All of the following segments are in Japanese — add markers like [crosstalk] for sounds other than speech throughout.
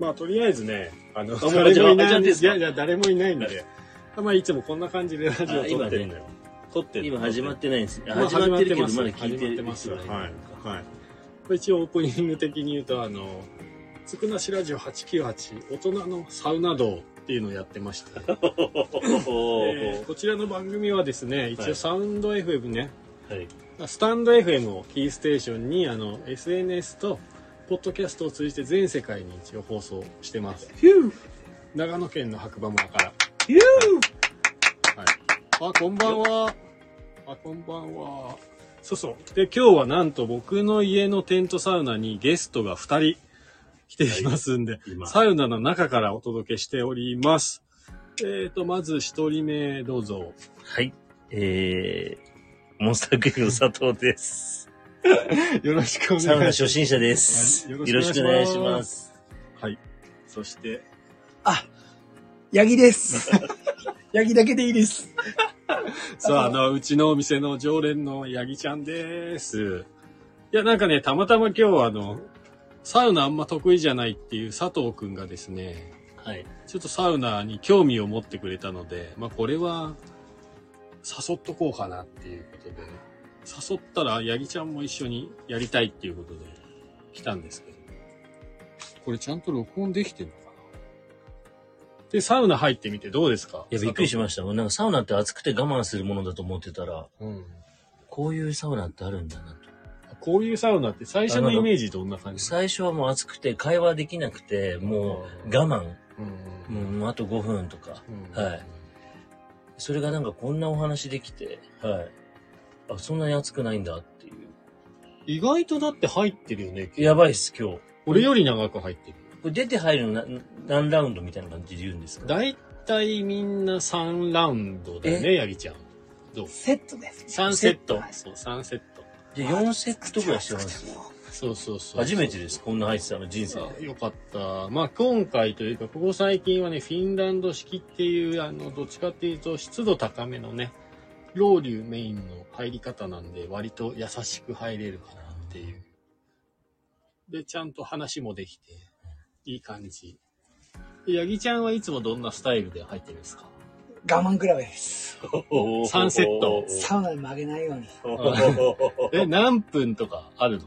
まあ、とりあえずね、あの、もう誰もいないやいや、誰もいないんで、まあ、いつもこんな感じでラジオ撮ってるのよ。撮ってる。今始まってないんです。まあ始まってるけど、始まだ聞いてる始まってますはい。はい。これ一応オープニング的に言うと、あの、つくなしラジオ898、大人のサウナ道っていうのをやってまして、[laughs] えーこちらの番組はですね、一はい応サウンド FM ね、はい。スタンド FM をキーステーションに、あの、SNS と、ポッドキャストを通じて全世界に一応放送してます。長野県の白馬村から。はい。あ、こんばんは。あ、こんばんは。そうそう。で、今日はなんと僕の家のテントサウナにゲストが2人来ていますんで、今サウナの中からお届けしております。えーと、まず1人目どうぞ。はい。えー、モンスタークイーンの佐藤です。[laughs] よろしくお願いします。サウナ初心者です。はいよろしくお願いします。はい。そして、あ、ヤギです。[laughs] ヤギだけでいいです。[laughs] さあ、あの、うちのお店の常連のヤギちゃんです。いや、なんかね、たまたま今日はあの、サウナあんま得意じゃないっていう佐藤くんがですね、はい。ちょっとサウナに興味を持ってくれたので、まあこれは、誘っとこうかなっていうことで、誘ったらヤギちゃんも一緒にやりたいっていうことで来たんですけど、これちゃんと録音できてるのかな？で、サウナ入ってみてどうですか？いや、びっくりしました。なんかサウナって暑くて我慢するものだと思ってたら、た。うん。こういうサウナってあるんだなと。こういうサウナって最初のイメージどんな感じ？最初はもう暑くて会話できなくて、もう我慢。うんもうあと5分とか。うんはい。それがなんかこんなお話できて、はい。あ、そんなに暑くないんだっていう。意外とだって入ってるよね。やばいっす、今日。俺より長く入ってる。これ出て入るのな何ラウンドみたいな感じで言うんですか？だいたいみんな3ラウンドだよね、ヤギちゃん。どう？セットです。?3 セットはい。そう、3セット。で、4セットぐらいしてますよ。そうそうそう。初めてです、こんな入ってたの、人生よかった。まあ今回というか、ここ最近はね、フィンランド式っていう、あの、どっちかっていうと湿度高めのね、ロウリュメインの入り方なんで、割と優しく入れるかなっていう。で、ちゃんと話もできて、いい感じ。でヤギちゃんはいつもどんなスタイルで入ってるんですか？我慢比べです。[laughs] 3セットサウナに曲げないように。[laughs] え、何分とかあるの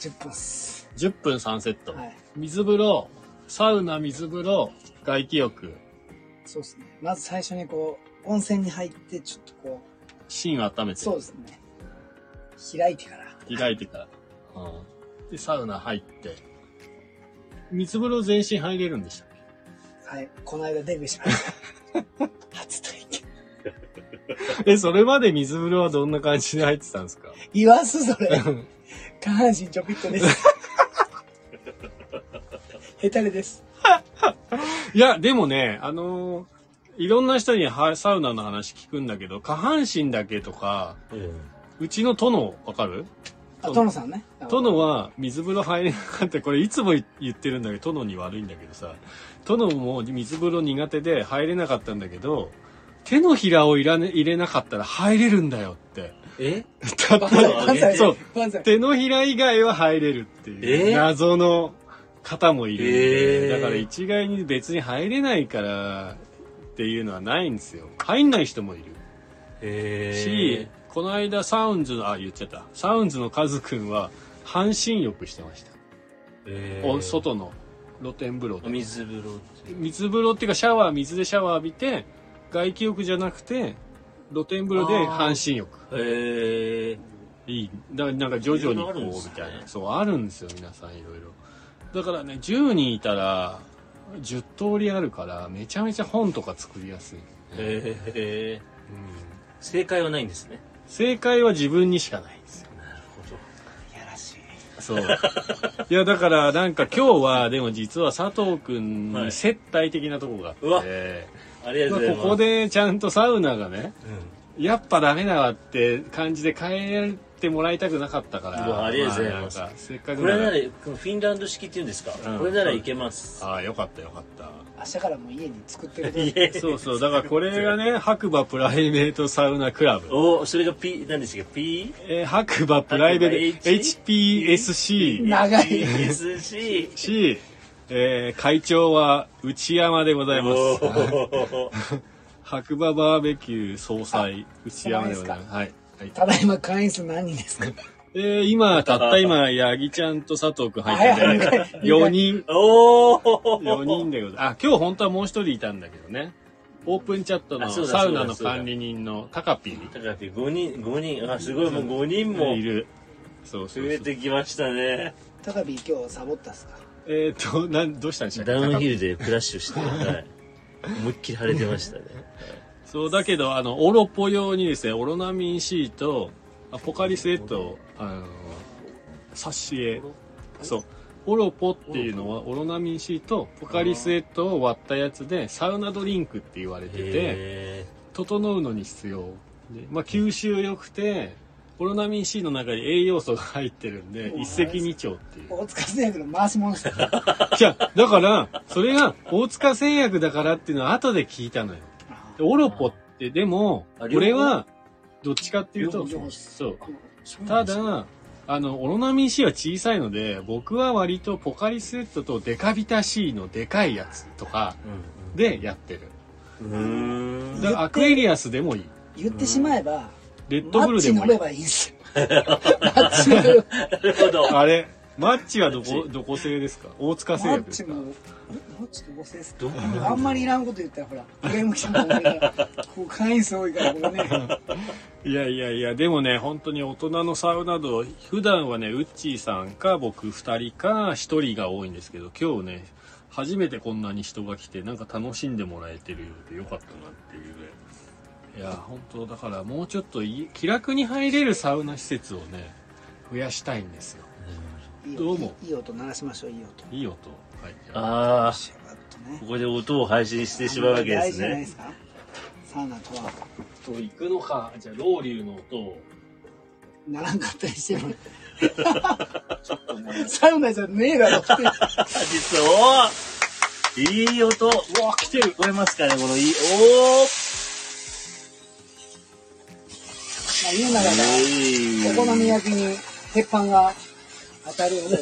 ？10分っす。?10 分3セット。はい。水風呂、サウナ、水風呂、外気浴、そうですね。まず最初にこう、温泉に入って、ちょっとこ芯温めう、てそうですね。開いてから。開いてから。うんで、サウナ入って。水風呂全身入れるんでしたっはい。この間デビューしました。[laughs] 初体験。けえ、それまで水風呂はどんな感じで入ってたんですか？言わす、それ。下半身ちょびっとです。ヘタレです。[laughs] いや、でもね、あのーいろんな人にはサウナの話聞くんだけど、下半身だけとか、うちの殿、わかる？あ、トノさんね。殿は水風呂入れなかった。これいつも言ってるんだけど、殿に悪いんだけどさ、殿も水風呂苦手で入れなかったんだけど、手のひらを入ら、ね、入れなかったら入れるんだよって。え？だって万歳、万歳。そう。手のひら以外は入れるっていうえ？ー謎の方もいるんで、えーだから一概に別に入れないからっていうのはないんですよ。入んない人もいる。し、この間サウンズの、あ、言っちゃった。サウンズのカズくんは半身浴してました。えお外の露天風呂で。水風呂水風呂っていうかシャワー、水でシャワー浴びて、外気浴じゃなくて、露天風呂で半身浴。へえいい。だからなんか徐々にこう、みたいな。そう、あるんですよ、皆さんいろいろ。だからね、10人いたら、10通りあるから、めちゃめちゃ本とか作りやすい。へえうん。正解はないんですね。正解は自分にしかないんですよ。なるほど。やらしい。そう。いや、だから、なんか今日は、[laughs] でも実は佐藤くんはいに接待的なとこがあって、うわ。ありがとうございます。まあここでちゃんとサウナがね、うん。やっぱダメだわって感じで帰ってもらいたくなかったから。うわありがとうございますあせっかくこれならフィンランド式っていうんですか、うんこれならいけますああ、よかったよかった。明日からもう家に作ってるそうそう。だからこれがね、白馬プライベートサウナクラブ。おそれが P 何でしたっけ？P えー白馬プライベート HPSC 長い。SC C えー、会長は内山でございます。[laughs] 白馬バーベキュー総裁、内山でございます。はい。はい、ただいま会員数何人ですか？えー、今、たった今、八木ちゃんと佐藤くん入ってて、4人、おー。4人でございます。あ、今日本当はもう一人いたんだけどね。オープンチャットのサウナの管理人のタカピー。だから5人、5人、あ、すごい、もう5人もいる。そうそうそう。増えてきましたね。高ビ今日サボったっすか？えっ、と、なん、どうしたんでしたっけ？ダウンヒルでクラッシュして、はい。思いっきり腫れてましたね。そう、だけど、あの、オロポ用にですね、オロナミン C と、アポカリスエットを、あの、サシエ、そう、オロポっていうのは、オロナミン C とポカリスエットを割ったやつで、サウナドリンクって言われてて、へ整うのに必要。で、まあ、吸収良くて、オロナミン C の中に栄養素が入ってるんで、一石二鳥っていう。大塚製薬の回し物してるじゃあ、だから、それが大塚製薬だからっていうのは後で聞いたのよ。でオロポって、でも、あこれは、どっちかっていうと、そう。ーた、だ、あの、オロナミン C は小さいので、僕は割とポカリスエットとデカビタ C のでかいやつとかでやってる。うん。だアクエリアスでもいい。言ってしまえば、レッドマブルでもいいッチ飲め。ばいいんですよ。マッチ飲めば [laughs] なるほど。あれ、マッチはどこ、どこ製ですか？大塚製マ薬ですかッチも、マッチどこ製ですか？あんまりいらんこと言ったらほら、クレーム来ちゃうもんね。こう会員数多いからごめんね。いやいやいや、でもね、本当に大人のサウナ道、普段はね、ウッチーさんか僕二人か一人が多いんですけど、今日ね、初めてこんなに人が来て、なんか楽しんでもらえてるようでよかったなっていうね。いや、本当だからもうちょっとい気楽に入れるサウナ施設をね、増やしたいんですよ。いいどうもいい音鳴らしましょう、いい音。いい音。はい。ああねこ。こで音を配信してしまうわけで大すね。事じゃないですか？サウナとは、と行くのか、じゃあ、ロウリュの音を。ならんかったりしてる。[laughs] サウナじゃねえだろ。実は、いい音。うわ、来てる。聞こえますかね、このいい、おーまあ、家の中でお好み焼きに鉄板が当たるよね。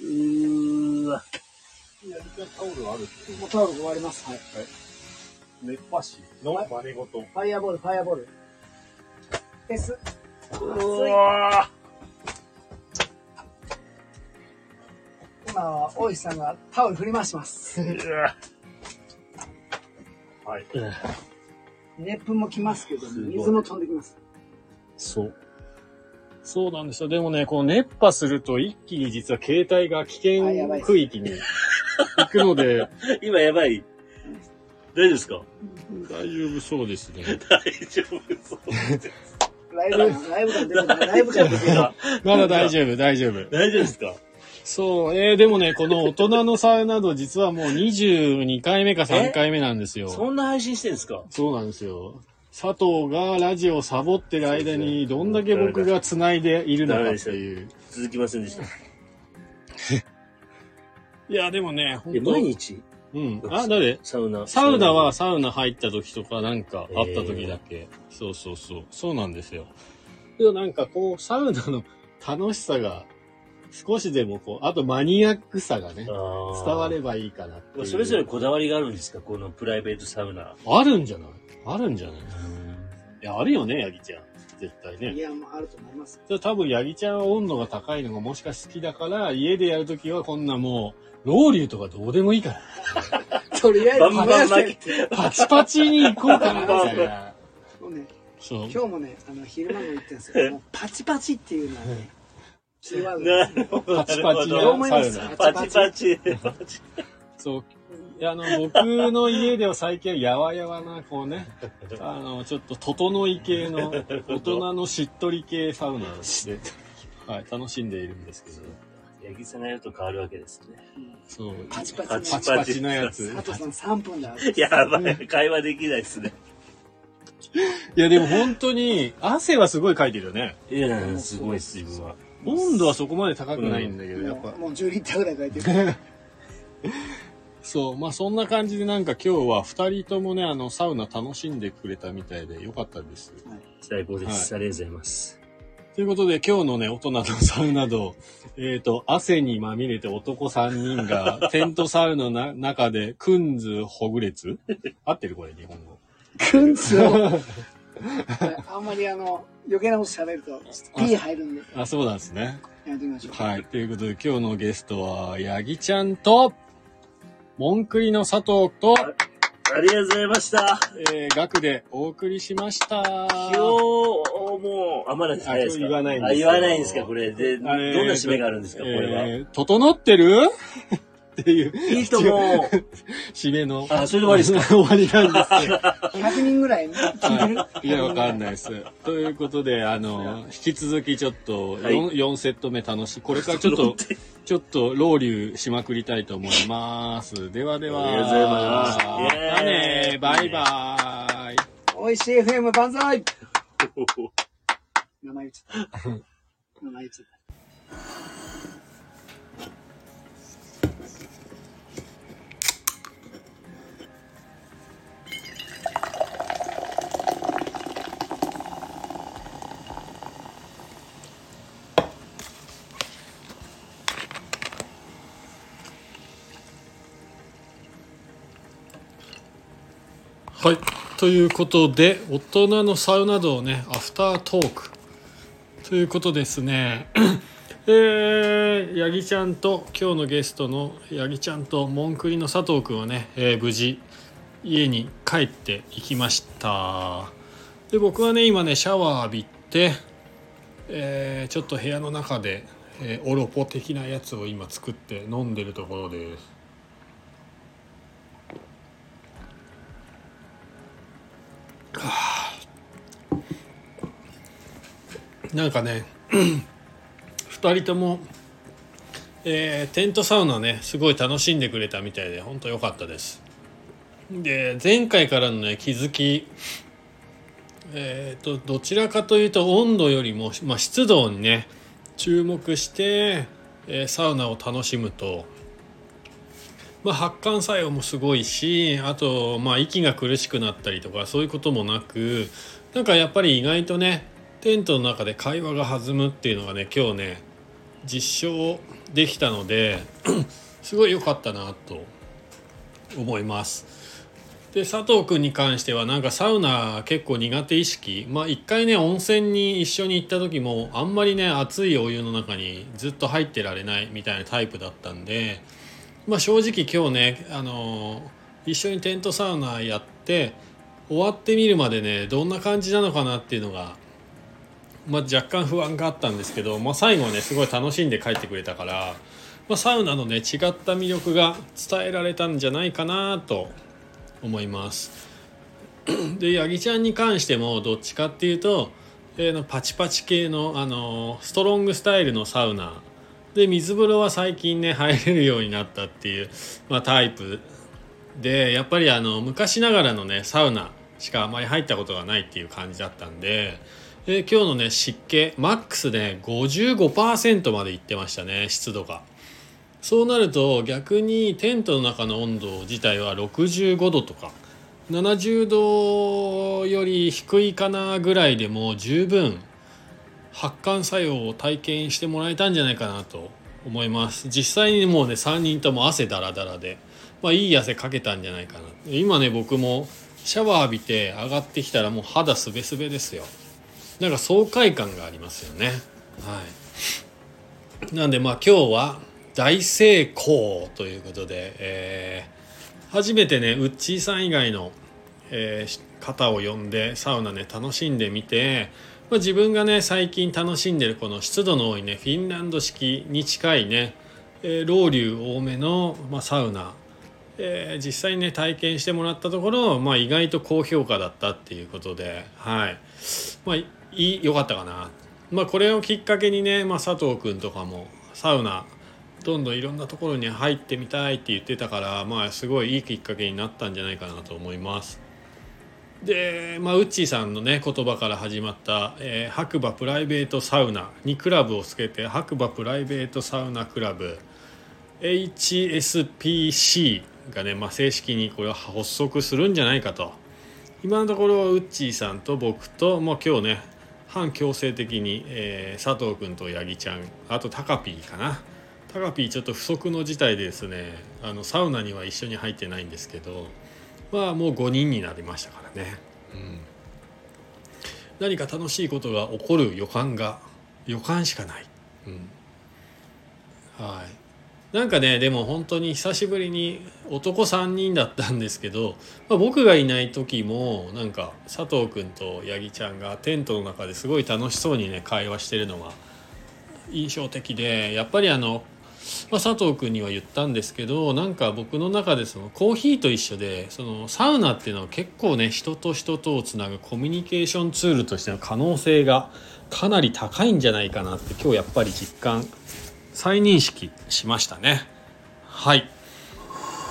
うーわ。タオルあるもうタオル終わります。はい。熱波師？の真似事。ファイアボール、ファイアボール。です。うわ今は大石さんがタオル振り回してます。はい。熱風も来ますけど、すごい水も飛んできます。そう。そうなんですよ。でもね、この熱波すると一気に実は携帯が危険区域に行くので、[laughs] 今やばい。大丈夫ですか？大丈夫そうですね。[laughs] 大丈夫そう。ライブ感、ライブ感出てない。ライブ感出てない。[laughs] まだ大丈夫、大丈夫。大丈夫ですか？そう、えー、でもね、この大人のサウナ道実はもう22回目か3回目なんですよ。そんな配信してんですか？そうなんですよ。佐藤がラジオをサボってる間にどんだけ僕が繋いでいるのかっていう。続きませんでした。[laughs] いや、でもね、え、本当毎日？うん。あ、誰？サウナ。サウナはサウナ入った時とかなんかあった時だけ？そうそうそう。そうなんですよ。でもなんかこう、サウナの楽しさが少しでもこう、あとマニアックさがね、伝われば。ばいいかなっていう。それぞれこだわりがあるんですか？このプライベートサウナ。あるんじゃない？あるんじゃない？いや、あるよね、ヤギちゃん。絶対いね。や、もうあると思います。じゃあ多分ヤギちゃんは温度が高いのがもしかして好きだから、家でやるときはこんなもう、ロウリュとかどうでもいいから。[laughs] とりあえずバンバン。パチパチに行こうかな、みたいな。もうね。今日もね、あの、昼間も言ってるんですけど、[laughs] もうパチパチっていうのはね、キーワードなるほど。パチパチどうな思いますサウナ。パチパチ。パチそう。いやあの、僕の家では最近はやわやわな、こうね、あの、ちょっと整い系の、大人のしっとり系サウナで、はい、楽しんでいるんですけど。八木さんがやると変わるわけですね。そう。パチパチパチパチパチのやつ。佐藤さん3分だ。やばい。会話できないですね。いや、でも本当に、汗はすごいかいてるよね。いや、すごいっす、自分は。温度はそこまで高くないんだけど、やっぱ、もうもう10リッターぐらい書いてる。[laughs] そう、まあそんな感じでなんか今日は二人ともね、あの、サウナ楽しんでくれたみたいでよかったです。最高です。ありがとうございます。ということで今日のね、大人のサウナ道、[laughs] えっ、と、汗にまみれて男3人が [laughs] テントサウナのな中で、くんずほぐれつ？合ってるこれ日本語。くんつ？を。[laughs] あんまりあの、余計なこと喋ると、P 入るんで、あ、そうなんですね。やめてみましょう。はい。ということで今日のゲストは、ヤギちゃんと、モンクリの佐藤と、ありがとうございました。えー、学でお送りしました。今日もう、あ、まだ早いですか？あ今日言わないんですあ、よ言わないんですかこれ。で、どんな締めがあるんですかこれは？えー整ってる？っていう、いいとも。締めの。あ、それで終わりですか？[laughs] 終わりなんですよ。100人ぐらい聞いてる？いや、わかんないです。ということで、あの、引き続きちょっとはい 4, 4セット目楽しい。これからちょっと、ちょっと、ロウリュしまくりたいと思います。ではでは。ありがとうございますまたねバイバイ。美味しい FM 万歳名前言っちゃった。名前言っちゃった。[laughs] はい。ということで、大人のサウナ道ね、アフタートーク。ということですね。[clears throat] えー、ヤギちゃんと、今日のゲストのヤギちゃんと、モンクリの佐藤くんはね、えー無事、家に帰っていきました。で、僕はね、今ね、シャワー浴びて、えーちょっと部屋の中で、えーオロポ的なやつを今作って飲んでるところです。なんかね [clears throat] 2人とも、えーテントサウナねすごい楽しんでくれたみたいで本当良かったです。で前回からのね気づきえー、とどちらかというと温度よりも、まあ、湿度にね注目して、えーサウナを楽しむと、まあ、発汗作用もすごいしあと、まあ、息が苦しくなったりとかそういうこともなくなんかやっぱり意外とねテントの中で会話が弾むっていうのがね今日ね実証できたので [clears throat] すごい良かったなと思います。で佐藤君に関してはなんかサウナ結構苦手意識まあ一回ね温泉に一緒に行った時もあんまりね熱いお湯の中にずっと入ってられないみたいなタイプだったんでまあ正直今日ねあのー一緒にテントサウナやって終わってみるまでねどんな感じなのかなっていうのがまあ、若干不安があったんですけど、まあ、最後はねすごい楽しんで帰ってくれたから、まあ、サウナのね違った魅力が伝えられたんじゃないかなと思います。[clears throat] で八木ちゃんに関してもどっちかっていうと、えーのパチパチ系の、あのストロングスタイルのサウナで水風呂は最近ね入れるようになったっていう、まあ、タイプでやっぱりあの昔ながらのねサウナしかあまり入ったことがないっていう感じだったんで、えー今日のね湿気マックスで55%までいってましたね湿度が。そうなると逆にテントの中の温度自体は65度とか70度より低いかなぐらいでも十分発汗作用を体験してもらえたんじゃないかなと思います。実際にもうね3人とも汗だらだらで、まあ、いい汗かけたんじゃないかな。今ね僕もシャワー浴びて上がってきたらもう肌すべすべですよ。なんか爽快感がありますよね。はい。なんでまあ今日は大成功ということで、えー初めてねウッチーさん以外の、えー方を呼んでサウナね楽しんでみて、まあ、自分がね最近楽しんでるこの湿度の多いねフィンランド式に近いね、え、ロウリュ多めの、まあ、サウナ、えー実際にね体験してもらったところ、まあ、意外と高評価だったっていうことではい。まあいい良かったかな、まあ、これをきっかけにね、まあ、佐藤君とかもサウナどんどんいろんなところに入ってみたいって言ってたからまあすごいいいきっかけになったんじゃないかなと思います。で、まあ、ウッチーさんのね言葉から始まった、えー白馬プライベートサウナにクラブをつけて白馬プライベートサウナクラブ HSPC がね、まあ、正式にこれは発足するんじゃないかと今のところウッチーさんと僕ともう今日ね反強制的に、えー、佐藤君と八木ちゃんあとタカピーかな。タカピーちょっと不測の事態でですねあのサウナには一緒に入ってないんですけどまあもう5人になりましたからね、うん、何か楽しいことが起こる予感が予感しかない、うん、はい。なんかねでも本当に久しぶりに男3人だったんですけど、まあ、僕がいない時もなんか佐藤君と八木ちゃんがテントの中ですごい楽しそうにね会話してるのが印象的でやっぱりあのまあ、佐藤君には言ったんですけどなんか僕の中でそのコーヒーと一緒でそのサウナっていうのは結構ね人と人とをつなぐコミュニケーションツールとしての可能性がかなり高いんじゃないかなって今日やっぱり実感再認識しましたね。はい。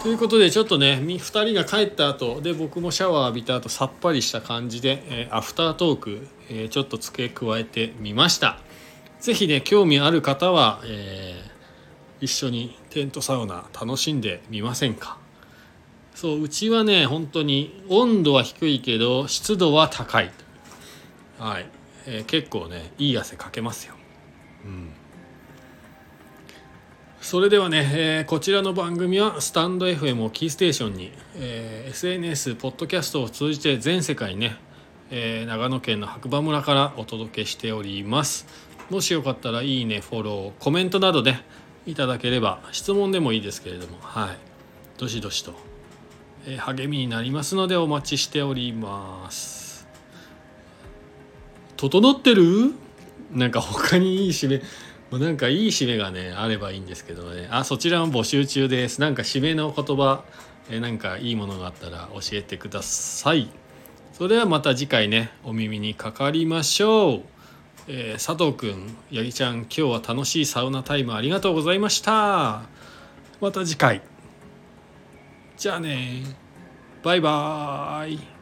ということでちょっとね2人が帰った後で僕もシャワー浴びた後さっぱりした感じで、えー、アフタートーク、えー、ちょっと付け加えてみました。是非ね興味ある方は、えー一緒にテントサウナ楽しんでみませんか？そううちはね本当に温度は低いけど湿度は高い。はい、え、結構ねいい汗かけますよ。うん。それではね、えー、こちらの番組はスタンド FM をキーステーションに、えー、SNS ポッドキャストを通じて全世界ね、えー、長野県の白馬村からお届けしております。もしよかったらいいねフォローコメントなどねいただければ質問でもいいですけれどもはい。どしどしと、えー、励みになりますのでお待ちしております。整ってる？なんか他にいい締めなんかいい締めがねあればいいんですけどねあそちらも募集中ですなんか締めの言葉えなんかいいものがあったら教えてくださいそれではまた次回ねお耳にかかりましょうえー、佐藤くん、八木ちゃん、今日は楽しいサウナタイムありがとうございました。また次回。じゃあねバイバーイ。